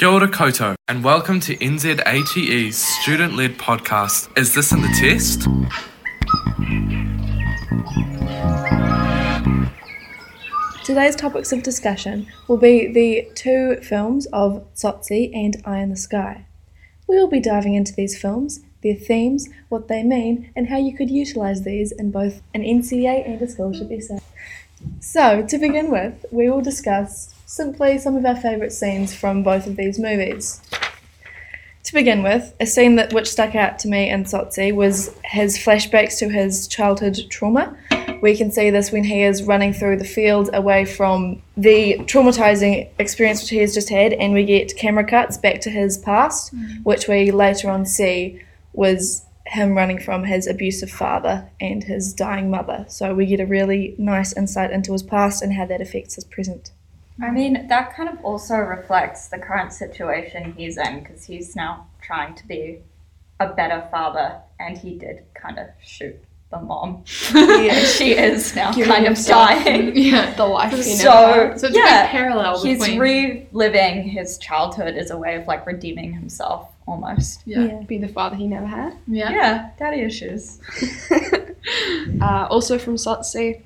Kia ora and welcome to NZATE's student led podcast. Is this in the test? Today's topics of discussion will be the two films of Tsotsi and Eye in the Sky. We will be diving into these films, their themes, what they mean, and how you could utilise these in both an NCEA and a scholarship essay. So, to begin with, we will discuss simply some of our favourite scenes from both of these movies. To begin with, a scene that which stuck out to me in Tsotsi was his flashbacks to his childhood trauma. We can see this when he is running through the field away from the traumatizing experience which he has just had, and we get camera cuts back to his past, mm. which we later on see was him running from his abusive father and his dying mother. So we get a really nice insight into his past and how that affects his present. I mean, that kind of also reflects the current situation he's in because he's now trying to be a better father and he did kind of shoot the mom. Yeah. and she is now Giving kind of dying. yeah, the life he So, never. So it's a Yeah, big parallel He's between reliving his childhood as a way of like redeeming himself almost. yeah. Be the father he never had. yeah. Yeah, daddy issues. Uh, also from Tsotsi,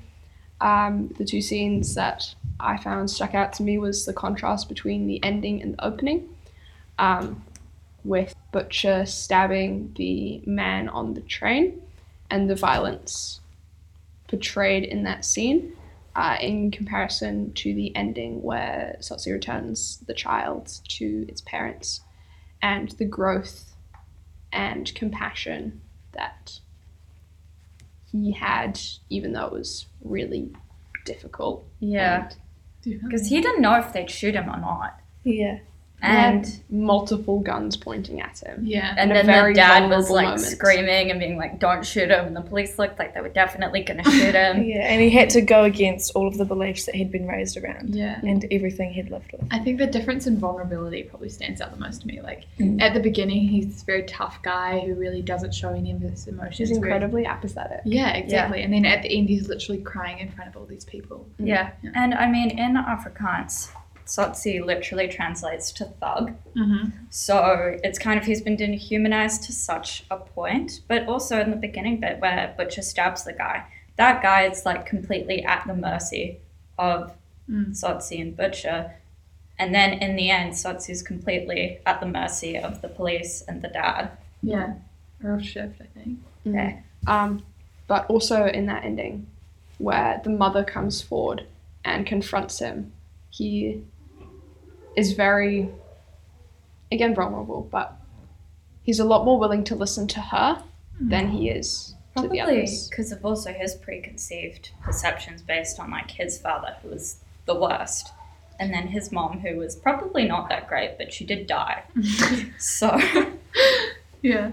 um, the two scenes that I found stuck out to me was the contrast between the ending and the opening, um, with Butcher stabbing the man on the train, and the violence portrayed in that scene. Uh, in comparison to the ending where Tsotsi returns the child to its parents and the growth and compassion that he had, even though it was really difficult. Yeah, because he didn't know if they'd shoot him or not. Yeah. And And multiple guns pointing at him. Yeah. And a then very dad was like moment. screaming and being like, "Don't shoot him!" And the police looked like they were definitely going to shoot him. Yeah, and he had to go against all of the beliefs that he'd been raised around Yeah. and everything he'd lived with. I think the difference in vulnerability probably stands out the most to me. Like Mm. at the beginning, he's this very tough guy who really doesn't show any of his emotions. She's where- incredibly apathetic. Yeah, exactly. And then at the end, he's literally crying in front of all these people. Yeah. Yeah. and I mean, in Afrikaans, Tsotsi literally translates to thug. Mm-hmm. So it's kind of he's been dehumanized to such a point. But also in the beginning bit where Butcher stabs the guy, that guy is like completely at the mercy of Mm. Tsotsi and Butcher. And then in the end, Tsotsi's completely at the mercy of the police and the dad. Yeah. A shift, I think. Okay. Um, but also in that ending, where the mother comes forward and confronts him, he is very, again, vulnerable, but he's a lot more willing to listen to her than he is to the Probably others. because of also his preconceived perceptions based on like his father, who was the worst, and then his mom, who was probably not that great, but she did die. so, Yeah.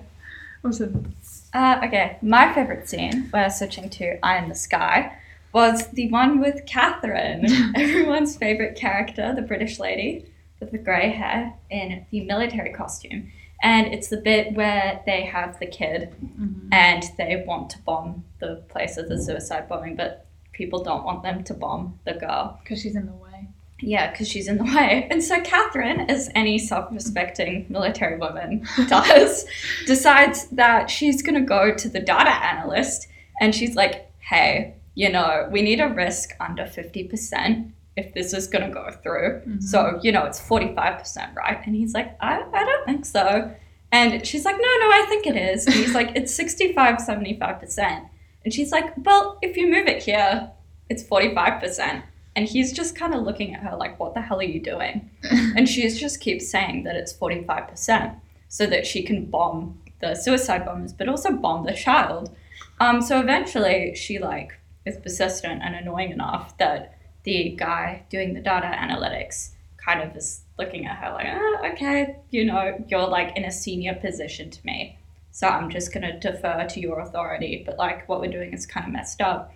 Awesome. uh, okay, my favorite scene, we're switching to Eye in the Sky, was the one with Catherine, everyone's favorite character, the British lady with the grey hair in the military costume. And it's the bit where they have the kid mm-hmm. and they want to bomb the place of the suicide bombing, but people don't want them to bomb the girl. Because she's in the way. Yeah, because she's in the way. And so Catherine, as any self respecting military woman does, decides that she's going to go to the data analyst and she's like, hey, you know, we need a risk under 50% if this is going to go through. So, you know, it's 45%, right? And he's like, I, I don't think so. And she's like, no, no, I think it is. And he's like, it's 65, 75%. And she's like, well, if you move it here, it's 45%. And he's just kind of looking at her like, what the hell are you doing? and she just keeps saying that it's 45% so that she can bomb the suicide bombers, but also bomb the child. Um, so eventually she like is persistent and annoying enough that the guy doing the data analytics kind of is looking at her like, ah, okay, you know, you're like in a senior position to me. So I'm just going to defer to your authority. But like what we're doing is kind of messed up.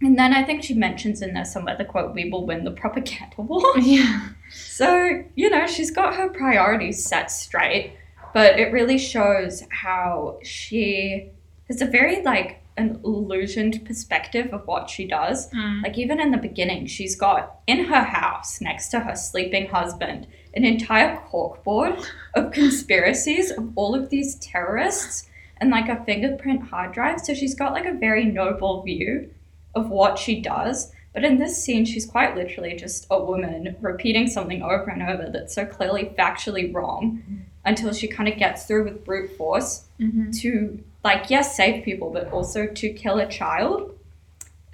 And then I think she mentions in there somewhere the quote, we will win the propaganda war. Yeah. So, you know, she's got her priorities set straight, but it really shows how she has a very like an illusioned perspective of what she does. Mm. Like even in the beginning, she's got in her house next to her sleeping husband an entire corkboard of conspiracies of all of these terrorists and like a fingerprint hard drive. So she's got like a very noble view of what she does. But in this scene, she's quite literally just a woman repeating something over and over that's so clearly factually wrong until she kind of gets through with brute force Mm-hmm. to, like, yes, save people, but also to kill a child.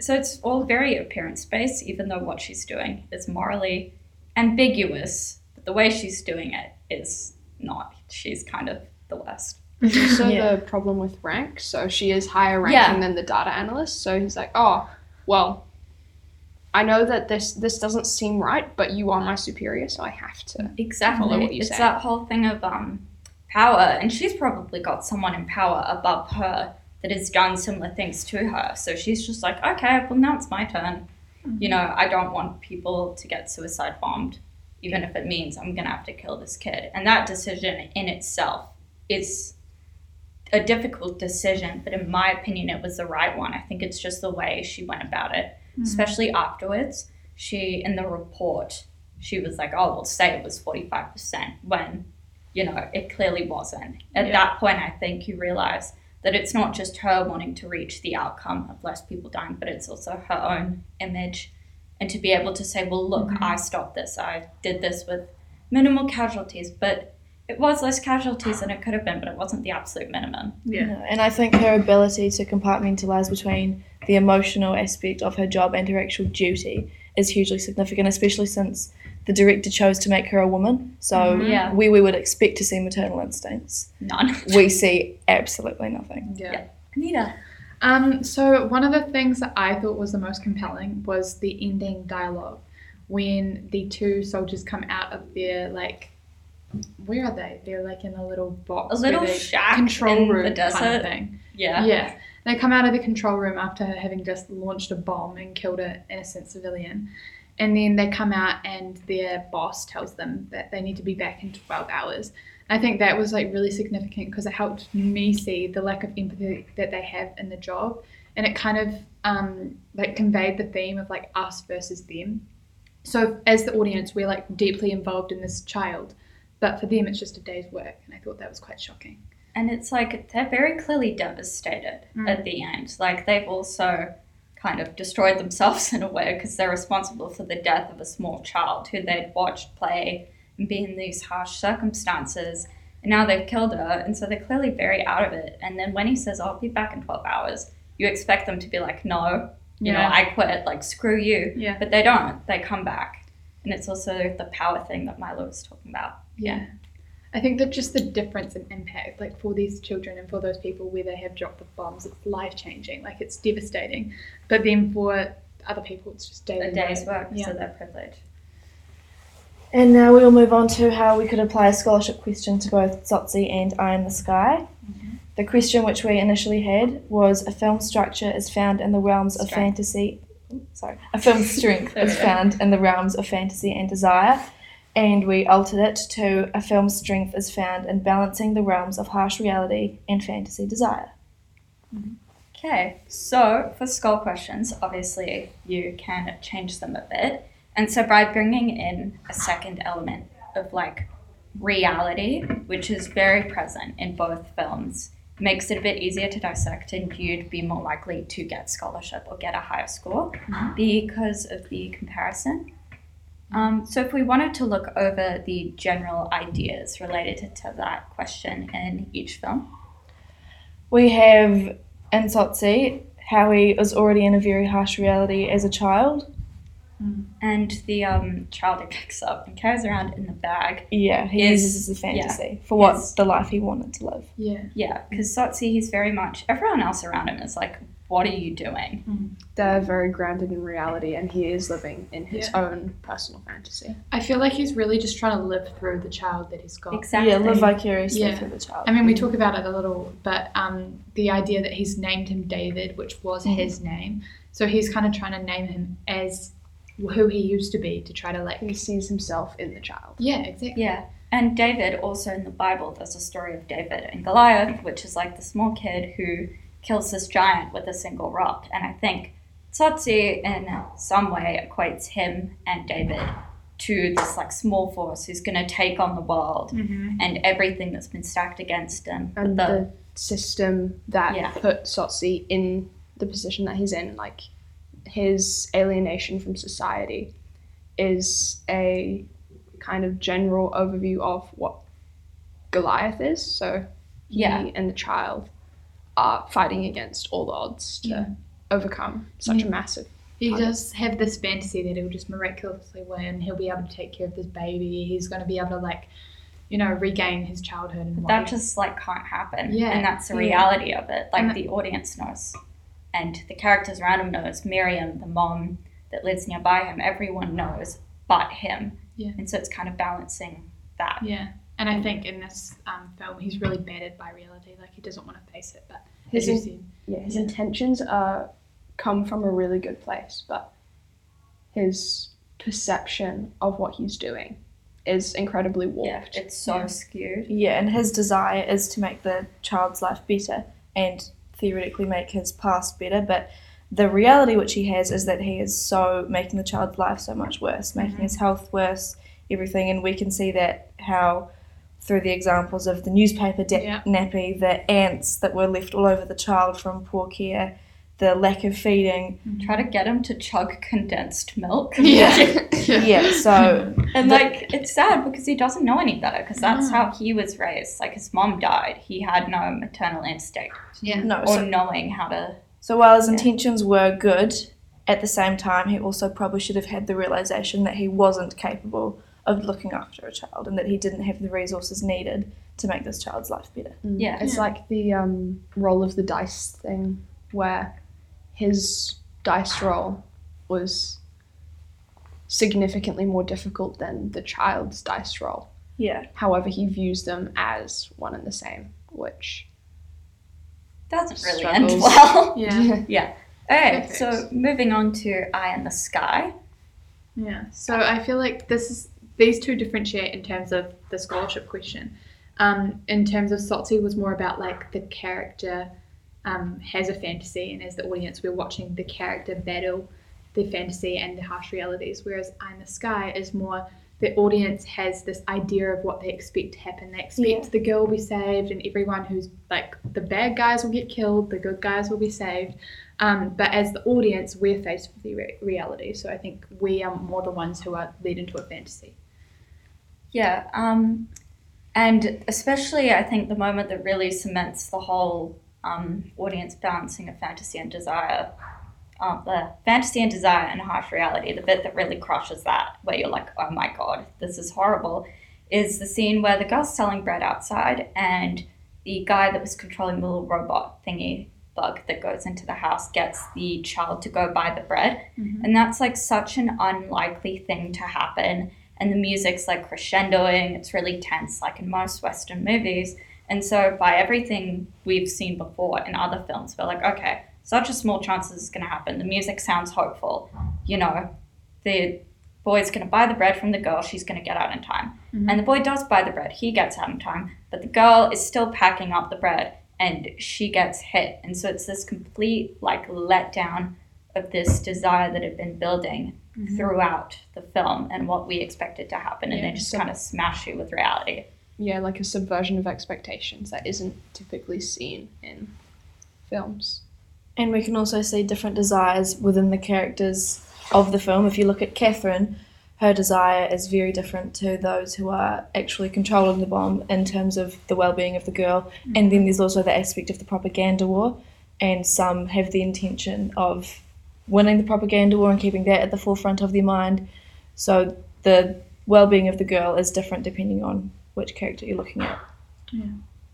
So it's all very appearance based, even though what she's doing is morally ambiguous. But the way she's doing it is not. She's kind of the worst. also Yeah. the problem with rank. So she is higher ranking Yeah. than the data analyst. So he's like, oh, well, I know that this this doesn't seem right, but you are my superior, so I have to. Exactly. Follow what you it's say. that whole thing of um, power, and she's probably got someone in power above her that has done similar things to her. So she's just like, okay, well now it's my turn. You mm-hmm. know, I don't want people to get suicide bombed, even if it means I'm gonna have to kill this kid. And that decision in itself is a difficult decision, but in my opinion, it was the right one. I think it's just the way she went about it, mm-hmm. especially afterwards. She, in the report, she was like, oh, we'll say it was 45%, when, you know, it clearly wasn't. At Yeah. that point, I think you realize that it's not just her wanting to reach the outcome of less people dying, but it's also her own image. And to be able to say, well, look, mm-hmm. I stopped this, I did this with minimal casualties, but it was less casualties than it could have been, but it wasn't the absolute minimum. Yeah. No, And I think her ability to compartmentalize between the emotional aspect of her job and her actual duty is hugely significant, especially since the director chose to make her a woman. So Mhm. Yeah. we, we would expect to see maternal instincts. None. We see absolutely nothing. Yeah. Anita. Um, so one of the things that I thought was the most compelling was the ending dialogue when the two soldiers come out of their like where are they? They're like in a little box. A little shack control in the room kind of thing. Yeah. Yeah. They come out of the control room after having just launched a bomb and killed an innocent civilian. And then they come out and their boss tells them that they need to be back in 12 hours. I think that was like really significant because it helped me see the lack of empathy that they have in the job. And it kind of um, like conveyed the theme of like us versus them. So as the audience, we're like deeply involved in this child, but for them, it's just a day's work. And I thought that was quite shocking. And it's like they're very clearly devastated Mm. at the end. Like they've also kind of destroyed themselves in a way because they're responsible for the death of a small child who they'd watched play and be in these harsh circumstances. And now they've killed her. And so they're clearly very out of it. And then when he says, I'll be back in 12 hours, you expect them to be like, no, you know, I quit, like, screw you. Yeah. But they don't. They come back. And it's also the power thing that Milo was talking about. Yeah. I think that just the difference in impact, like for these children and for those people where they have dropped the bombs, it's life changing. Like it's devastating. But then for other people, it's just daily A day's work. work, Yeah. so their privilege. And now we will move on to how we could apply a scholarship question to both Tsotsi and Eye in the Sky. Mm-hmm. The question which we initially had was a film structure is found in the realms of fantasy. Sorry, a film's strength There is found in the realms of fantasy and desire. And we altered it to a film's strength is found in balancing the realms of harsh reality and fantasy desire. Okay, so for skull questions, obviously you can change them a bit. And so by bringing in a second element of like reality, which is very present in both films, makes it a bit easier to dissect and you'd be more likely to get scholarship or get a higher score mm-hmm. because of the comparison. Um, so if we wanted to look over the general ideas related to, to that question in each film, We have in Tsotsi how he was already in a very harsh reality as a child. and the um, child he picks up and carries around in the bag. Yeah, he Is- uses as a fantasy for what the life he wanted to live. Yeah. Yeah, because Tsotsi, he's very much, everyone else around him is like, what are you doing? They're very grounded in reality, and he is living in his own personal fantasy. I feel like he's really just trying to live through the child that he's got. Exactly. Yeah, live vicariously Yeah. through the child. I mean, we talk about it a little, but um, the idea that he's named him David, which was his name, so he's kind of trying to name him as who he used to be to try to like. He sees himself in the child. Yeah, exactly. Yeah. And David, also in the Bible, there's a story of David and Goliath, which is like the small kid who kills this giant with a single rock. And I think Tsotsi, in some way, equates him and David to this like small force who's going to take on the world Mm-hmm. and everything that's been stacked against him. and But the system that Yeah. put Tsotsi in the position that he's in, like his alienation from society, is a kind of general overview of what Goliath is. So he Yeah. and the child are fighting against all the odds to Yeah. Overcome such a massive. He target. does have this fantasy that he'll just miraculously win. He'll be able to take care of this baby. He's going to be able to like, you know, regain his childhood and that just like can't happen. Yeah. And that's the Yeah. reality of it. Like And the audience knows. And the characters around him knows. Miriam, the mom that lives nearby him, everyone knows but him. Yeah. And so it's kind of balancing that. Yeah, and I think in this um, film he's really battered by reality. Like he doesn't want to face it, but His in- Yeah, his intentions are come from a really good place, but his perception of what he's doing is incredibly warped. Yeah. warped. It's so Yeah. skewed. Yeah, and his desire is to make the child's life better and theoretically make his past better, but the reality which he has is that he is so making the child's life so much worse, making mm-hmm. his health worse, everything, and we can see that how through the examples of the newspaper da- Yeah. nappy, the ants that were left all over the child from poor care, the lack of feeding. Try to get him to chug condensed milk. yeah, Yeah, so And The- like it's sad because he doesn't know any better because that's No. how he was raised. Like his mom died, he had no maternal instinct yeah, no, or so knowing how to. So while his Yeah. intentions were good, at the same time he also probably should have had the realization that he wasn't capable of looking after a child and that he didn't have the resources needed to make this child's life better. Mm. Yeah. It's Yeah. like the um, roll of the dice thing where his dice roll was significantly more difficult than the child's dice roll. Yeah. However, he views them as one and the same, which Doesn't really end well. yeah, yeah. Okay, Perfect. so moving on to Eye in the Sky. yeah. So I feel like this is these two differentiate in terms of the scholarship question. Um, in terms of Tsotsi was more about like the character um, has a fantasy, and as the audience, we're watching the character battle the fantasy and the harsh realities. Whereas Eye in the Sky is more the audience has this idea of what they expect to happen. They expect Yeah. the girl will be saved, and everyone who's like the bad guys will get killed, the good guys will be saved. Um, but as the audience, we're faced with the re- reality. So I think we are more the ones who are led into a fantasy. Yeah, um, and especially I think the moment that really cements the whole um, audience balancing of fantasy and desire, um, the fantasy and desire and harsh reality, the bit that really crushes that, where you're like, oh my god, this is horrible, is the scene where the girl's selling bread outside and the guy that was controlling the little robot thingy bug that goes into the house gets the child to go buy the bread. And that's like such an unlikely thing to happen and the music's like crescendoing. It's really tense, like in most Western movies. And so, by everything we've seen before in other films, we're like, okay, such a small chance this is going to happen. The music sounds hopeful. You know, the boy's going to buy the bread from the girl. She's going to get out in time. Mm-hmm. And the boy does buy the bread. He gets out in time. But the girl is still packing up the bread and she gets hit. And so, it's this complete like letdown of this desire that had been building mm-hmm. throughout the film and what we expected to happen, and Yeah, they just so- kind of smash you with reality. Yeah, like a subversion of expectations that isn't typically seen in films. And we can also see different desires within the characters of the film. If you look at Catherine, her desire is very different to those who are actually controlling the bomb in terms of the well being of the girl. Mm. And then there's also the aspect of the propaganda war, and some have the intention of winning the propaganda war and keeping that at the forefront of their mind. So the well being of the girl is different depending on which character you're looking at. Yeah.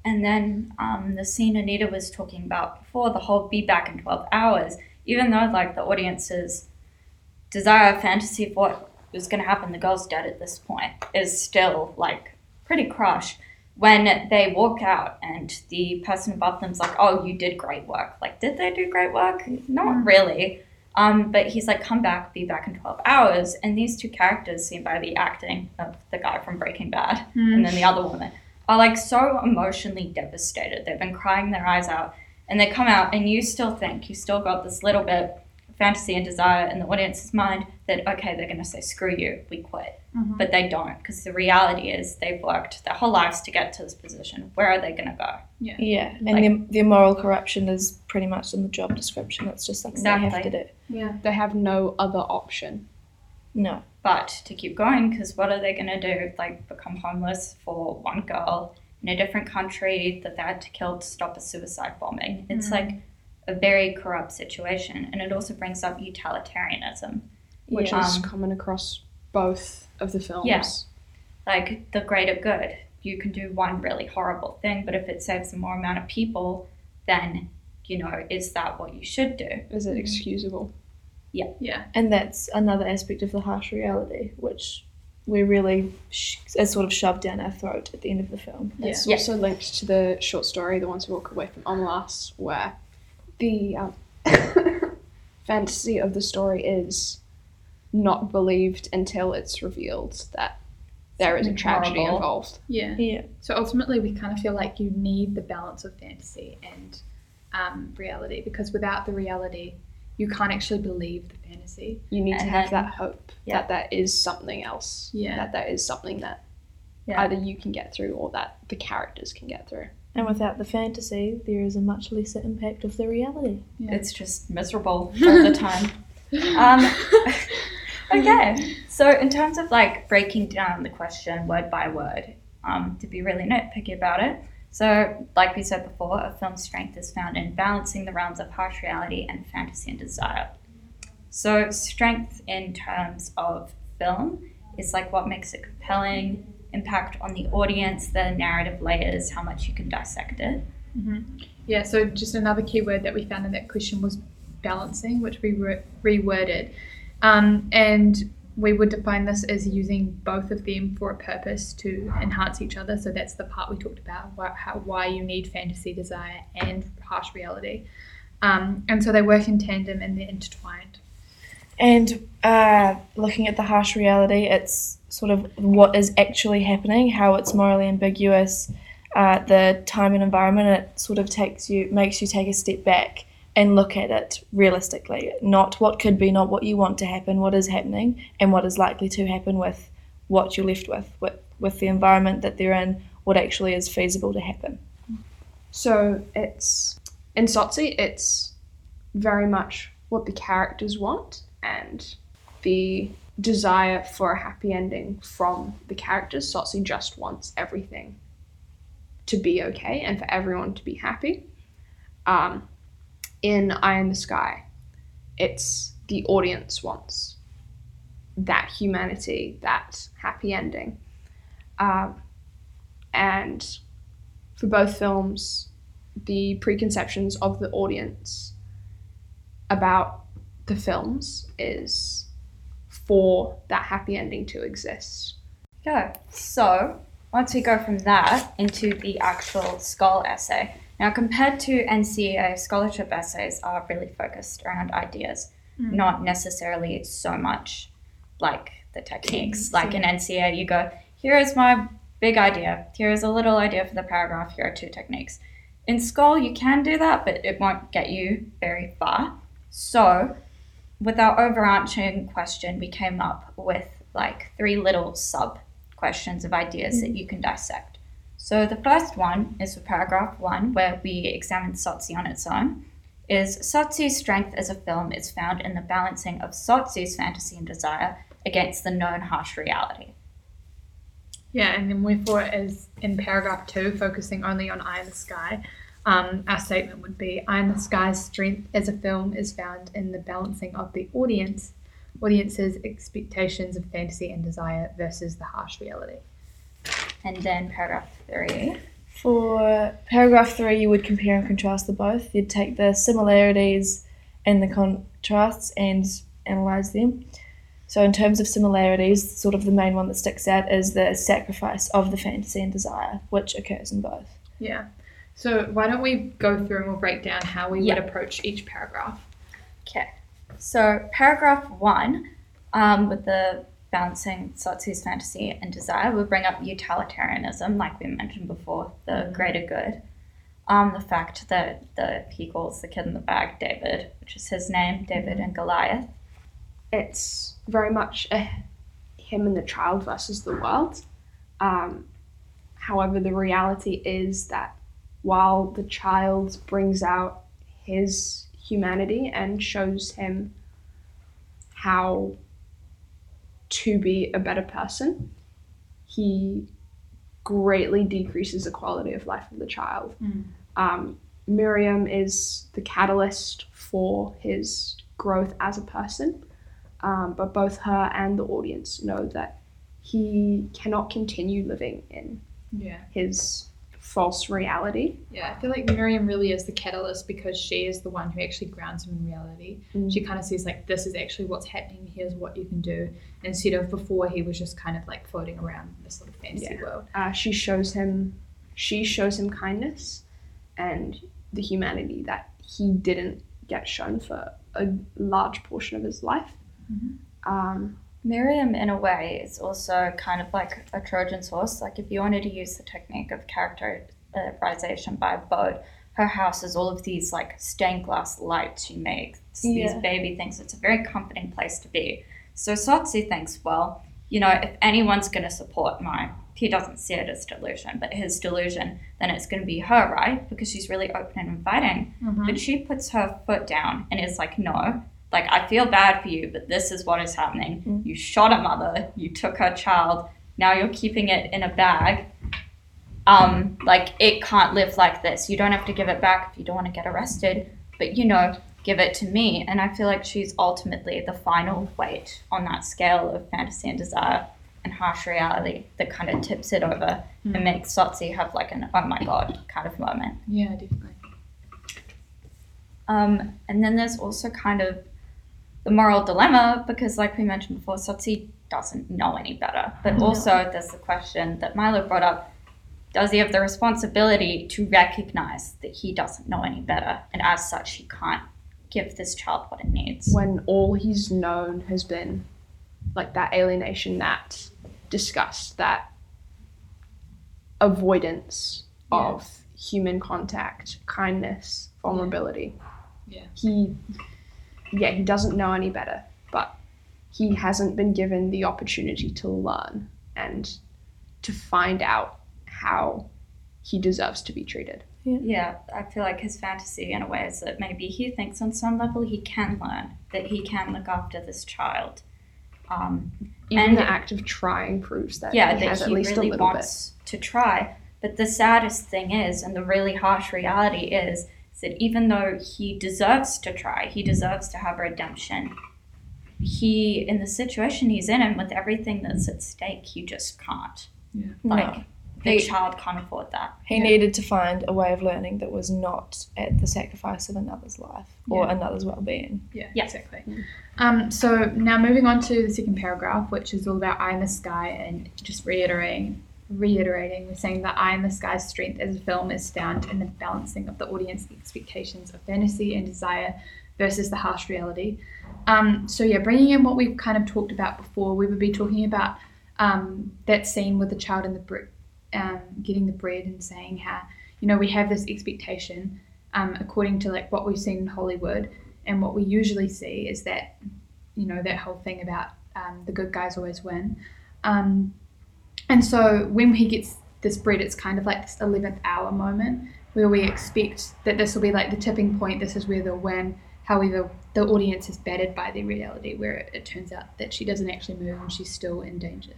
And then um, the scene Anita was talking about before, the whole be back in 12 hours, even though like the audience's desire, fantasy of what was going to happen, the girl's dead at this point, is still like pretty crushed. When they walk out and the person above them's like, oh, you did great work. Like, did they do great work? Not really. Um, but he's like, come back, be back in 12 hours. And these two characters, seen by the acting of the guy from Breaking Bad and then the other woman, are like so emotionally devastated. They've been crying their eyes out. And they come out, and you still think, you still got this little bit of fantasy and desire in the audience's mind that okay, they're going to say screw you, we quit, Mhm. but they don't because the reality is they've worked their whole lives to get to this position. Where are they going to go? Yeah, and Like- their, their moral corruption is pretty much in the job description. It's just something they have to do. Yeah. They have no other option. No. But to keep going, because what are they going to do? Like become homeless for one girl in a different country that they had to kill to stop a suicide bombing? It's Mhm. like a very corrupt situation, and it also brings up utilitarianism. Which yeah. is Um, common across both of the films. Yeah. like the greater good. You can do one really horrible thing, but if it saves a more amount of people, then you know, is that what you should do? Is it excusable? Yeah. Yeah. And that's another aspect of the harsh reality, which we really sh- is sort of shoved down our throat at the end of the film. Yeah. It's Yeah. also linked to the short story, The Ones Who Walk Away from Omelas, where the um, fantasy of the story is not believed until it's revealed that there is a tragedy horrible. involved. Yeah. Yeah. So ultimately, we kind of feel like you need the balance of fantasy and um, reality because without the reality, you can't actually believe the fantasy. You need to have then- that hope yeah. that there is something else. Yeah. That there is something that Yeah. either you can get through or that the characters can get through. And without the fantasy, there is a much lesser impact of the reality. Yeah. It's just miserable all the time. Um, okay, so in terms of like breaking down the question word by word, um, to be really nitpicky about it, so like we said before, a film's strength is found in balancing the realms of harsh reality and fantasy and desire. So strength in terms of film is like what makes it compelling, impact on the audience, the narrative layers, how much you can dissect it. Yeah, so just another key word that we found in that question was balancing, which we re- reworded. Um, and we would define this as using both of them for a purpose to enhance each other. So that's the part we talked about, why, how, why you need fantasy, desire, and harsh reality. Um, and so they work in tandem and they're intertwined. And uh, looking at the harsh reality, it's sort of what is actually happening, how it's morally ambiguous, uh, the time and environment. It sort of takes you, makes you take a step back and look at it realistically, not what could be, not what you want to happen, what is happening, and what is likely to happen with what you're left with, with, with the environment that they're in, what actually is feasible to happen. So it's in Tsotsi, it's very much what the characters want and the desire for a happy ending from the characters. Tsotsi just wants everything to be okay and for everyone to be happy. Um, in Eye in the Sky, it's the audience wants that humanity, that happy ending. Um, and for both films, the preconceptions of the audience about the films is for that happy ending to exist. Yeah. So once we go from that into the actual skull essay, now compared to NCEA, scholarship essays are really focused around ideas, hmm. not necessarily so much like the techniques. Like in NCEA, you go, here is my big idea, here is a little idea for the paragraph, here are two techniques. In Skull, you can do that, but it won't get you very far. So, with our overarching question, we came up with like three little sub questions of ideas that hmm. you can dissect. So the first one is for paragraph one, where we examine Tsotsi on its own. Is Tsotsi's strength as a film is found in the balancing of Tsotsi's fantasy and desire against the known harsh reality. Yeah, and then wherefore, as in paragraph two, focusing only on Eye in the Sky, um, our statement would be Eye in the Sky's strength as a film is found in the balancing of the audience, audience's expectations of fantasy and desire versus the harsh reality. And then paragraph three. For paragraph three, you would compare and contrast the both. You'd take the similarities and the contrasts and analyze them. So, in terms of similarities, sort of the main one that sticks out is the sacrifice of the fantasy and desire, which occurs in both. Yeah. So why don't we go through and we'll break down how we Yeah. would approach each paragraph. Okay. So paragraph one, um, with the balancing Tsotsi's fantasy and desire, will bring up utilitarianism, like we mentioned before, the greater good. Um, the fact that the he calls the kid in the bag David, which is his name, David and Goliath. it's very much a him and the child versus the world. Um, however, the reality is that while the child brings out his humanity and shows him how to be a better person, he greatly decreases the quality of life of the child. Mm. Um, Miriam is the catalyst for his growth as a person, um, but both her and the audience know that he cannot continue living in Yeah. his false reality. Yeah, I feel like Miriam really is the catalyst because she is the one who actually grounds him in reality. Mm. She kind of says like, "This is actually what's happening. Here's what you can do." Instead of before, he was just kind of like floating around this sort of fantasy Yeah. world. Uh, she shows him, she shows him kindness, and the humanity that he didn't get shown for a large portion of his life. Mhm. Um, Miriam, in a way, is also kind of like a Trojan horse. Like, if you wanted to use the technique of characterization by boat, her house is all of these like stained glass lights she makes, these baby things. It's a very comforting place to be. So Tsotsi thinks, well, you know, if anyone's going to support my, he doesn't see it as delusion, but his delusion, then it's going to be her, right? Because she's really open and inviting. Mm-hmm. But she puts her foot down and is like, no, like, I feel bad for you, but this is what is happening. Mm. You shot a mother, you took her child, now you're keeping it in a bag. Um, like, it can't live like this. You don't have to give it back if you don't want to get arrested, but you know, give it to me. And I feel like she's ultimately the final weight on that scale of fantasy and desire and harsh reality that kind of tips it over and makes Tsotsi have like an oh my god kind of moment. Yeah, definitely. Um, and then there's also kind of the moral dilemma because, like we mentioned before, Tsotsi doesn't know any better. But No. also, there's the question that Milo brought up does he have the responsibility to recognize that he doesn't know any better? And as such, he can't give this child what it needs. when all he's known has been like that alienation, that disgust, that avoidance of human contact, kindness, vulnerability. Yeah. He, yeah, he doesn't know any better, but he hasn't been given the opportunity to learn and to find out how he deserves to be treated. Yeah, I feel like his fantasy, in a way, is that maybe he thinks on some level he can learn, that he can look after this child. Um, Even And- the act of trying proves that yeah, he that has he at least really a little bit. wants to try. But the saddest thing is, and the really harsh reality is, is that even though he deserves to try, he deserves to have redemption. He, in the situation he's in, and with everything that's at stake, he just can't. Yeah. Like No. the He- child can't afford that. He needed to find a way of learning that was not at the sacrifice of another's life or Yeah. another's well-being. Yeah, Yeah. exactly. Um, so now moving on to the second paragraph, which is all about Eye in the Sky, and just reiterating, reiterating, we're saying that Eye in the Sky's strength as a film is found in the balancing of the audience expectations of fantasy and desire versus the harsh reality. Um, so yeah, bringing in what we've kind of talked about before, we would be talking about um, that scene with the child and the bre- um, getting the bread and saying how you know we have this expectation um, according to like what we've seen in Hollywood and what we usually see is that you know that whole thing about um, the good guys always win um, and so when he gets this bread it's kind of like this 11th hour moment where we expect that this will be like the tipping point. This is where they'll win. However the audience is battered by the reality where it, it turns out that she doesn't actually move and she's still in danger.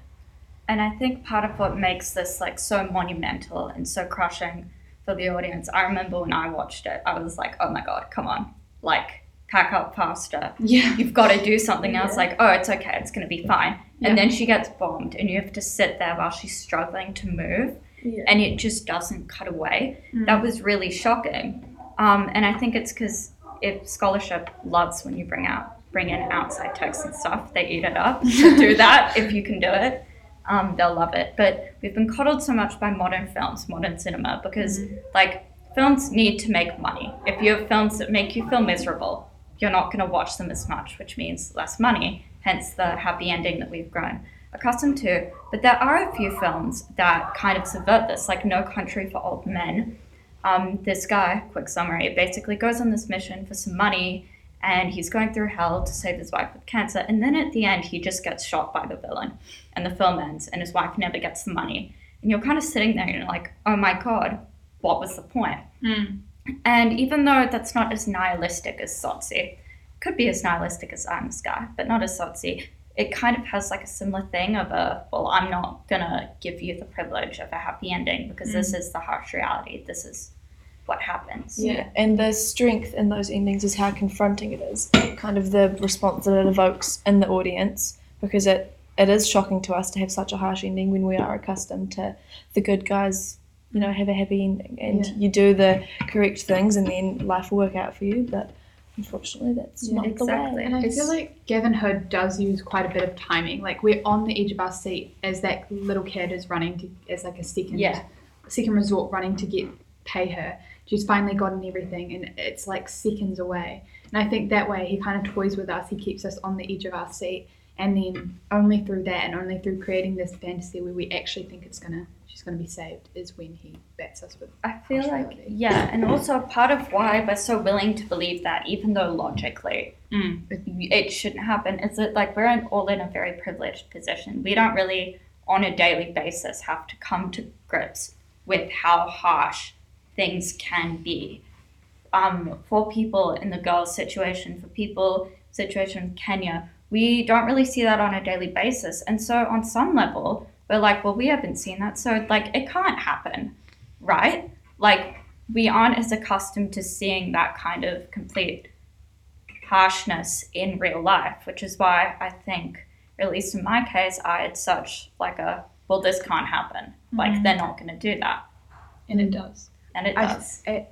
And I think part of what makes this like so monumental and so crushing for the audience, I remember when I watched it, I was like, oh my god, come on, like pack up faster. yeah You've got to do something else. Like, oh, it's okay, it's gonna be fine. Yeah. And then she gets bombed, and you have to sit there while she's struggling to move, Yeah. and it just doesn't cut away. Mm. That was really shocking. Um, and I think it's because if scholarship loves when you bring out bring in outside text and stuff, they eat it up. So do that if you can do it. Um, they'll love it. But we've been coddled so much by modern films, modern cinema, because like films need to make money. If you have films that make you feel miserable, you're not going to watch them as much, which means less money. Hence the happy ending that we've grown accustomed to. But there are a few films that kind of subvert this, like No Country for Old Men. Um, this guy, quick summary, basically goes on this mission for some money and he's going through hell to save his wife with cancer. And then at the end, he just gets shot by the villain, and the film ends, and his wife never gets the money. And you're kind of sitting there and you're like, oh my god, what was the point? Mm. And even though that's not as nihilistic as Tsotsi, could be as nihilistic as Eye in the Sky, but not as Tsotsi, it kind of has like a similar thing of a, well, I'm not gonna give you the privilege of a happy ending because this mm. is the harsh reality. This is what happens. Yeah, and the strength in those endings is how confronting it is. Kind of the response that it evokes in the audience, because it it is shocking to us to have such a harsh ending when we are accustomed to the good guys, you know, have a happy ending, and Yeah. you do the correct things, and then life will work out for you. But unfortunately, that's Yeah, not the exactly. way. And I It's- feel like Gavin Hood does use quite a bit of timing. Like we're on the edge of our seat as that little kid is running to as like a second Yeah. second resort running to get pay her. She's finally gotten everything and it's like seconds away. And I think that way he kind of toys with us. He keeps us on the edge of our seat and then only through that and only through creating this fantasy where we actually think it's gonna she's gonna be saved is when he bats us with I feel like, yeah, and also part of why we're so willing to believe that, even though logically Mm. it, it shouldn't happen, is that like we're in, all in a very privileged position. We don't really, on a daily basis, have to come to grips with how harsh things can be. Um, for people in the girls' situation, for people situation in Kenya, we don't really see that on a daily basis. And so on some level, we're like, well, we haven't seen that, so like it can't happen, right? Like we aren't as accustomed to seeing that kind of complete harshness in real life, which is why I think, at least in my case, I had such like a well, this can't happen. Like mm-hmm. they're not going to do that, And it does. and it does. it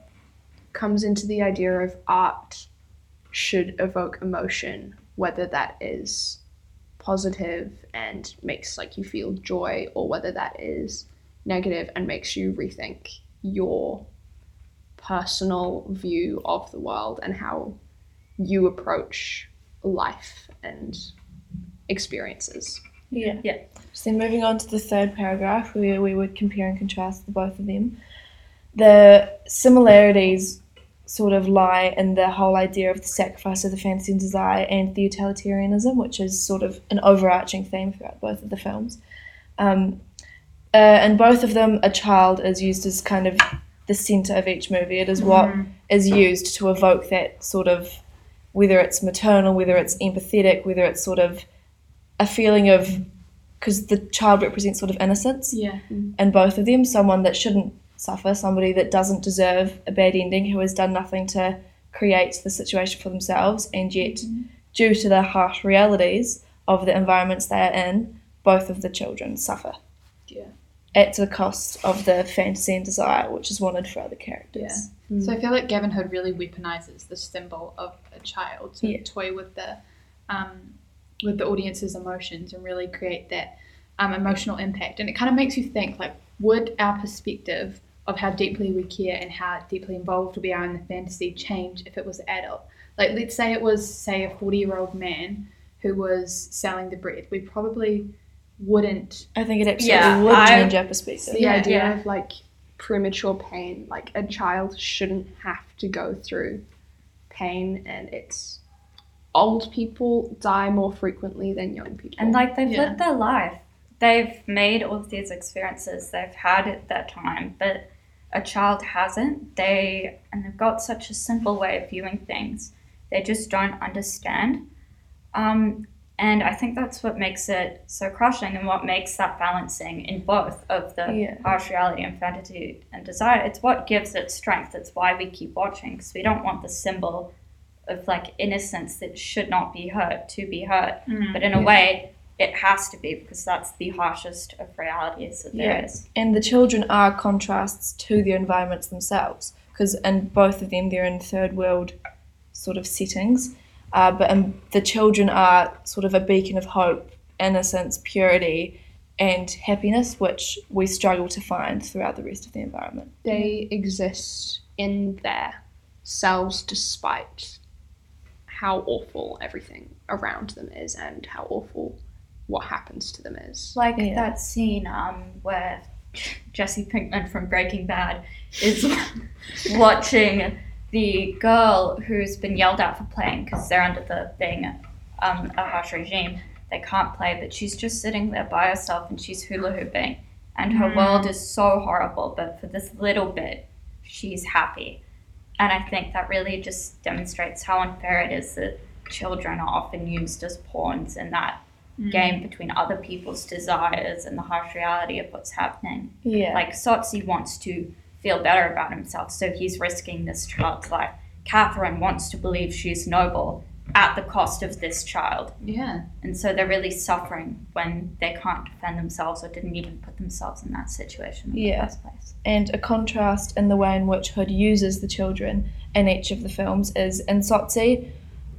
comes into the idea of art should evoke emotion, whether that is positive and makes like you feel joy, or whether that is negative and makes you rethink your personal view of the world and how you approach life and experiences. Yeah. Yeah. So moving on to the third paragraph where we would compare and contrast the both of them. The similarities sort of lie in the whole idea of the sacrifice of the fantasy and desire and the utilitarianism, which is sort of an overarching theme throughout both of the films. Um, uh, in both of them, a child is used as kind of the centre of each movie. It is what is used to evoke that sort of, whether it's maternal, whether it's empathetic, whether it's sort of a feeling of, because the child represents sort of innocence Yeah. in both of them, someone that shouldn't suffer, somebody that doesn't deserve a bad ending, who has done nothing to create the situation for themselves, and yet, due to the harsh realities of the environments they are in, both of the children suffer. Yeah. At the cost of the fantasy and desire, which is wanted for other characters. Yeah. So I feel like Gavin Hood really weaponizes the symbol of a child to Yeah. toy with the um, with the audience's emotions and really create that um, emotional impact. And it kind of makes you think like, would our perspective of how deeply we care and how deeply involved we are in the fantasy change if it was adult? Like, let's say it was, say, a forty-year-old man who was selling the bread. We probably wouldn't. I think it absolutely Yeah, would I- change our perspective. the Yeah, idea yeah. of like premature pain like a child shouldn't have to go through pain and it's old people die more frequently than young people And like they've Yeah. lived their life. They've made all of these experiences. They've had it their time, but a child hasn't. They and they've got such a simple way of viewing things. They just don't understand. Um, and I think that's what makes it so crushing and what makes that balancing in both of the Yeah. harsh reality and fantasy and desire. It's what gives it strength. It's why we keep watching because we don't want the symbol of like innocence that should not be hurt to be hurt. But in a way, it has to be because that's the harshest of realities that there Yeah. is. and the children are contrasts to the environments themselves because in both of them they're in third world sort of settings uh, but in, the children are sort of a beacon of hope innocence purity and happiness which we struggle to find throughout the rest of the environment they exist in their selves despite how awful everything around them is and how awful what happens to them is Like Yeah. that scene um, where Jesse Pinkman from Breaking Bad is watching the girl who's been yelled at for playing because they're under the being um, a harsh regime, they can't play, but she's just sitting there by herself and she's hula hooping, and her world is so horrible. But for this little bit, she's happy, and I think that really just demonstrates how unfair it is that children are often used as pawns in that game mm. between other people's desires and the harsh reality of what's happening. Yeah. Like Tsotsi wants to feel better about himself, so he's risking this child's life. Catherine wants to believe she's noble at the cost of this child. Yeah. And so they're really suffering when they can't defend themselves or didn't even put themselves in that situation in Yeah. the first place. and a contrast in the way in which Hood uses the children in each of the films is in Tsotsi,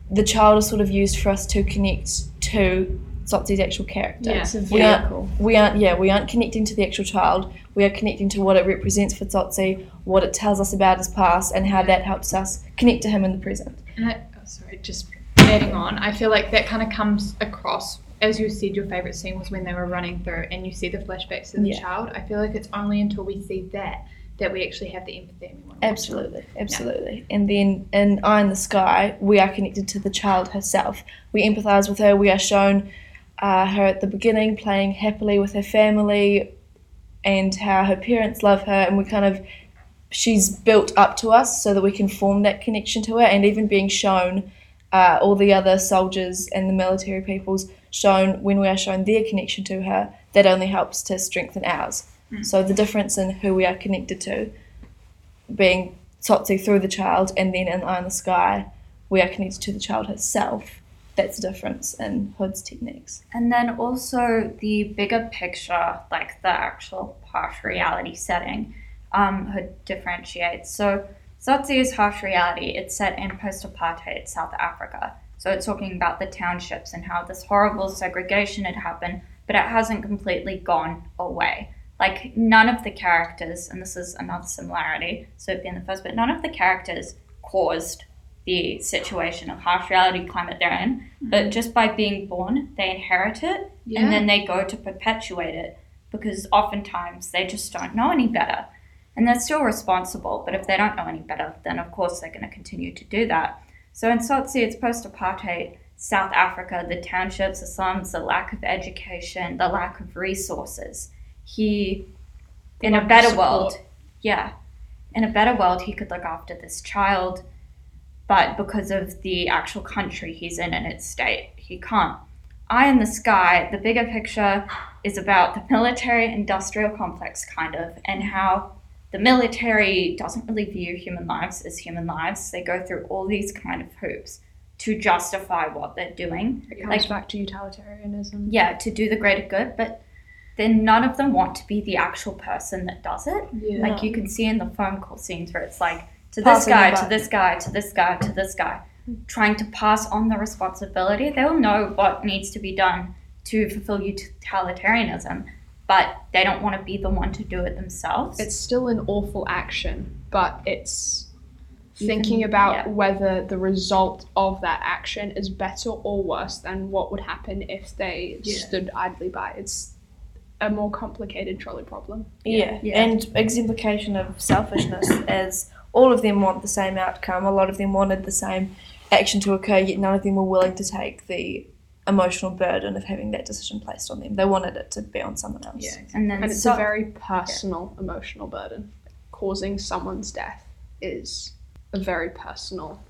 the child is sort of used for us to connect to Tsotsi's actual character. Yeah. It's a We aren't, vehicle. we aren't, yeah, we aren't connecting to the actual child. We are connecting to what it represents for Tsotsi, what it tells us about his past, and how that helps us connect to him in the present. And I, oh, sorry, just adding on, I feel like that kind of comes across. As you said, your favorite scene was when they were running through, and you see the flashbacks of the Yeah. child. I feel like it's only until we see that that we actually have the empathy and we want to watch. Absolutely, absolutely. And then in Eye in the Sky, we are connected to the child herself. We empathise with her. We are shown uh, her at the beginning playing happily with her family and how her parents love her. And we kind of, she's built up to us so that we can form that connection to her. And even being shown uh, all the other soldiers and the military peoples shown when we are shown their connection to her, that only helps to strengthen ours. So the difference in who we are connected to being Tsotsi through the child, and then in Eye in the Sky, we are connected to the child herself. That's the difference in Hood's techniques. And then also the bigger picture, like the actual harsh reality setting, um, who differentiates. So is harsh reality. It's set in post-apartheid South Africa. So it's talking about the townships and how this horrible segregation had happened, but it hasn't completely gone away. Like none of the characters, and this is another similarity, so it being the first, but none of the characters caused the situation of harsh reality climate they're in, but just by being born, they inherit it Yeah. and then they go to perpetuate it because oftentimes they just don't know any better. And they're still responsible, but if they don't know any better, then of course they're going to continue to do that. So in Tsotsi, it's post apartheid South Africa, the townships, the slums, the lack of education, the lack of resources. He, in a better world, yeah, in a better world, he could look after this child, but because of the actual country he's in and its state, he can't. Eye in the Sky, the bigger picture is about the military industrial complex, kind of, and how the military doesn't really view human lives as human lives. They go through all these kind of hoops to justify what they're doing. It comes Like- back to utilitarianism. Yeah, to do the greater good, but then none of them want to be the actual person that does it. Yeah. Like you can see in the phone call scenes where it's like to this Passing guy, to this guy, to this guy, to this guy, trying to pass on the responsibility. They'll know what needs to be done to fulfill utilitarianism, but they don't want to be the one to do it themselves. It's still an awful action, but it's thinking can- about yeah. whether the result of that action is better or worse than what would happen if they Yeah. stood idly by. It's a more complicated trolley problem. Yeah. Yeah. and exemplification of selfishness as all of them want the same outcome. A lot of them wanted the same action to occur, yet none of them were willing to take the emotional burden of having that decision placed on them. They wanted it to be on someone else. Yeah. and then And it's so- a very personal emotional burden. Causing someone's death is a very personal.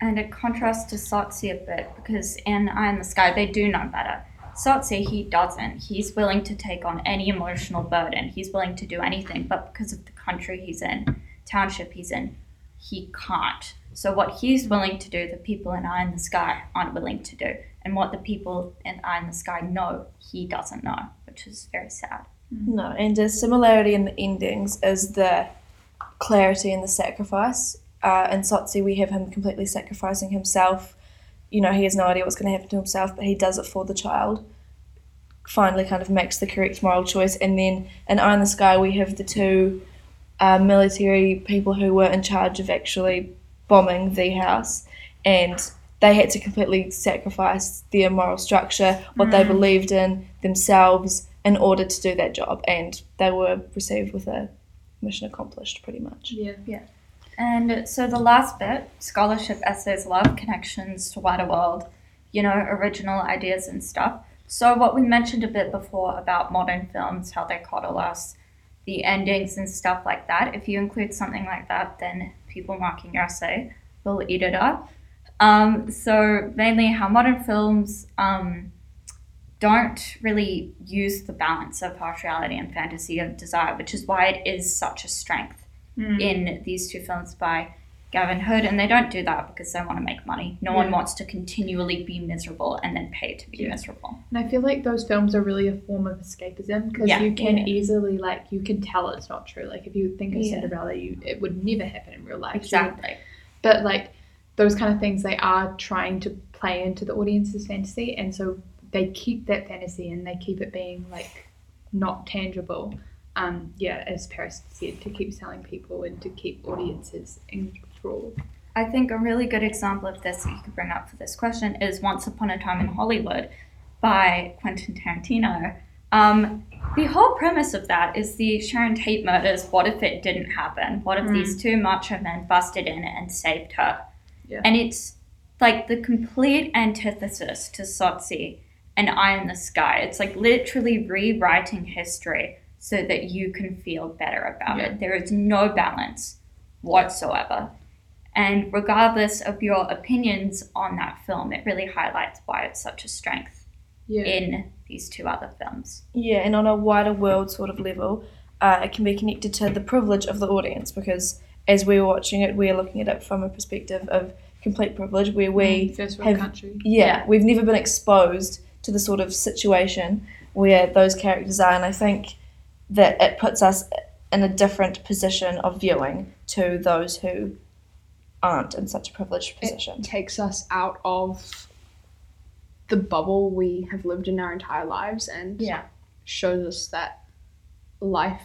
And it contrasts to Tsotsi a bit because in Eye in the Sky, they do know better. Tsotsi, he doesn't. He's willing to take on any emotional burden. He's willing to do anything, but because of the country he's in, township he's in, he can't. So what he's willing to do, the people in Eye in the Sky aren't willing to do. And what the people in Eye in the Sky know, he doesn't know, which is very sad. No, and the similarity in the endings is the clarity and the sacrifice. Uh, in Tsotsi, we have him completely sacrificing himself. You know, he has no idea what's going to happen to himself, but he does it for the child. Finally, kind of makes the correct moral choice. And then in Eye in the Sky, we have the two uh, military people who were in charge of actually bombing the house, and they had to completely sacrifice their moral structure, what they believed in themselves, in order to do that job, and they were received with a mission accomplished, pretty much. Yeah, yeah. And so the last bit, scholarship essays, love connections to wider world, you know, original ideas and stuff. So what we mentioned a bit before about modern films, how they coddle us, the endings and stuff like that. If you include something like that, then people marking your essay will eat it up. Um, so mainly how modern films um, don't really use the balance of partiality and fantasy of desire, which is why it is such a strength Mm. in these two films by Gavin Hood, and they don't do that because they want to make money. No one wants to continually be miserable and then pay to be Yeah. miserable. And I feel like those films are really a form of escapism because Yeah. you can Yeah. easily like you can tell it's not true. Like if you think of Yeah. Cinderella, you it would never happen in real life. Exactly. But like those kind of things, they are trying to play into the audience's fantasy, and so they keep that fantasy and they keep it being like not tangible. Um, yeah, as Paris said, to keep selling people and to keep audiences enthralled. I think a really good example of this that you could bring up for this question is Once Upon a Time in Hollywood by Quentin Tarantino. Um, the whole premise of that is the Sharon Tate murders. What if it didn't happen? What if Mm. these two macho men busted in and saved her? Yeah. And it's like the complete antithesis to Tsotsi and Eye in the Sky. It's like literally rewriting history so that you can feel better about Yeah. it. There is no balance whatsoever. And regardless of your opinions on that film, it really highlights why it's such a strength Yeah. in these two other films. Yeah, and on a wider world sort of level, uh, it can be connected to the privilege of the audience because as we're watching it, we're looking at it from a perspective of complete privilege where we, first world have- country. yeah, Yeah. we've never been exposed to the sort of situation where those characters are, and I think that it puts us in a different position of viewing to those who aren't in such a privileged position. It takes us out of the bubble we have lived in our entire lives and Yeah. shows us that life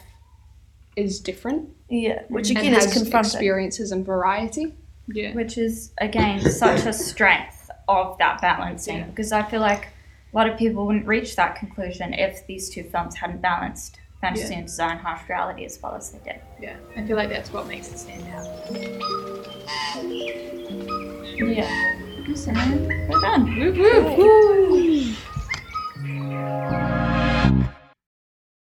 is different Yeah, which again has is confronting. experiences and variety. Yeah. Which is, again, such a strength of that balancing Yeah. because I feel like a lot of people wouldn't reach that conclusion if these two films hadn't balanced fantasy yeah. and design harsh reality as well as they did. Yeah, I feel like that's what makes it stand out. Yeah. Listen, we're done. Woo, woo, woo.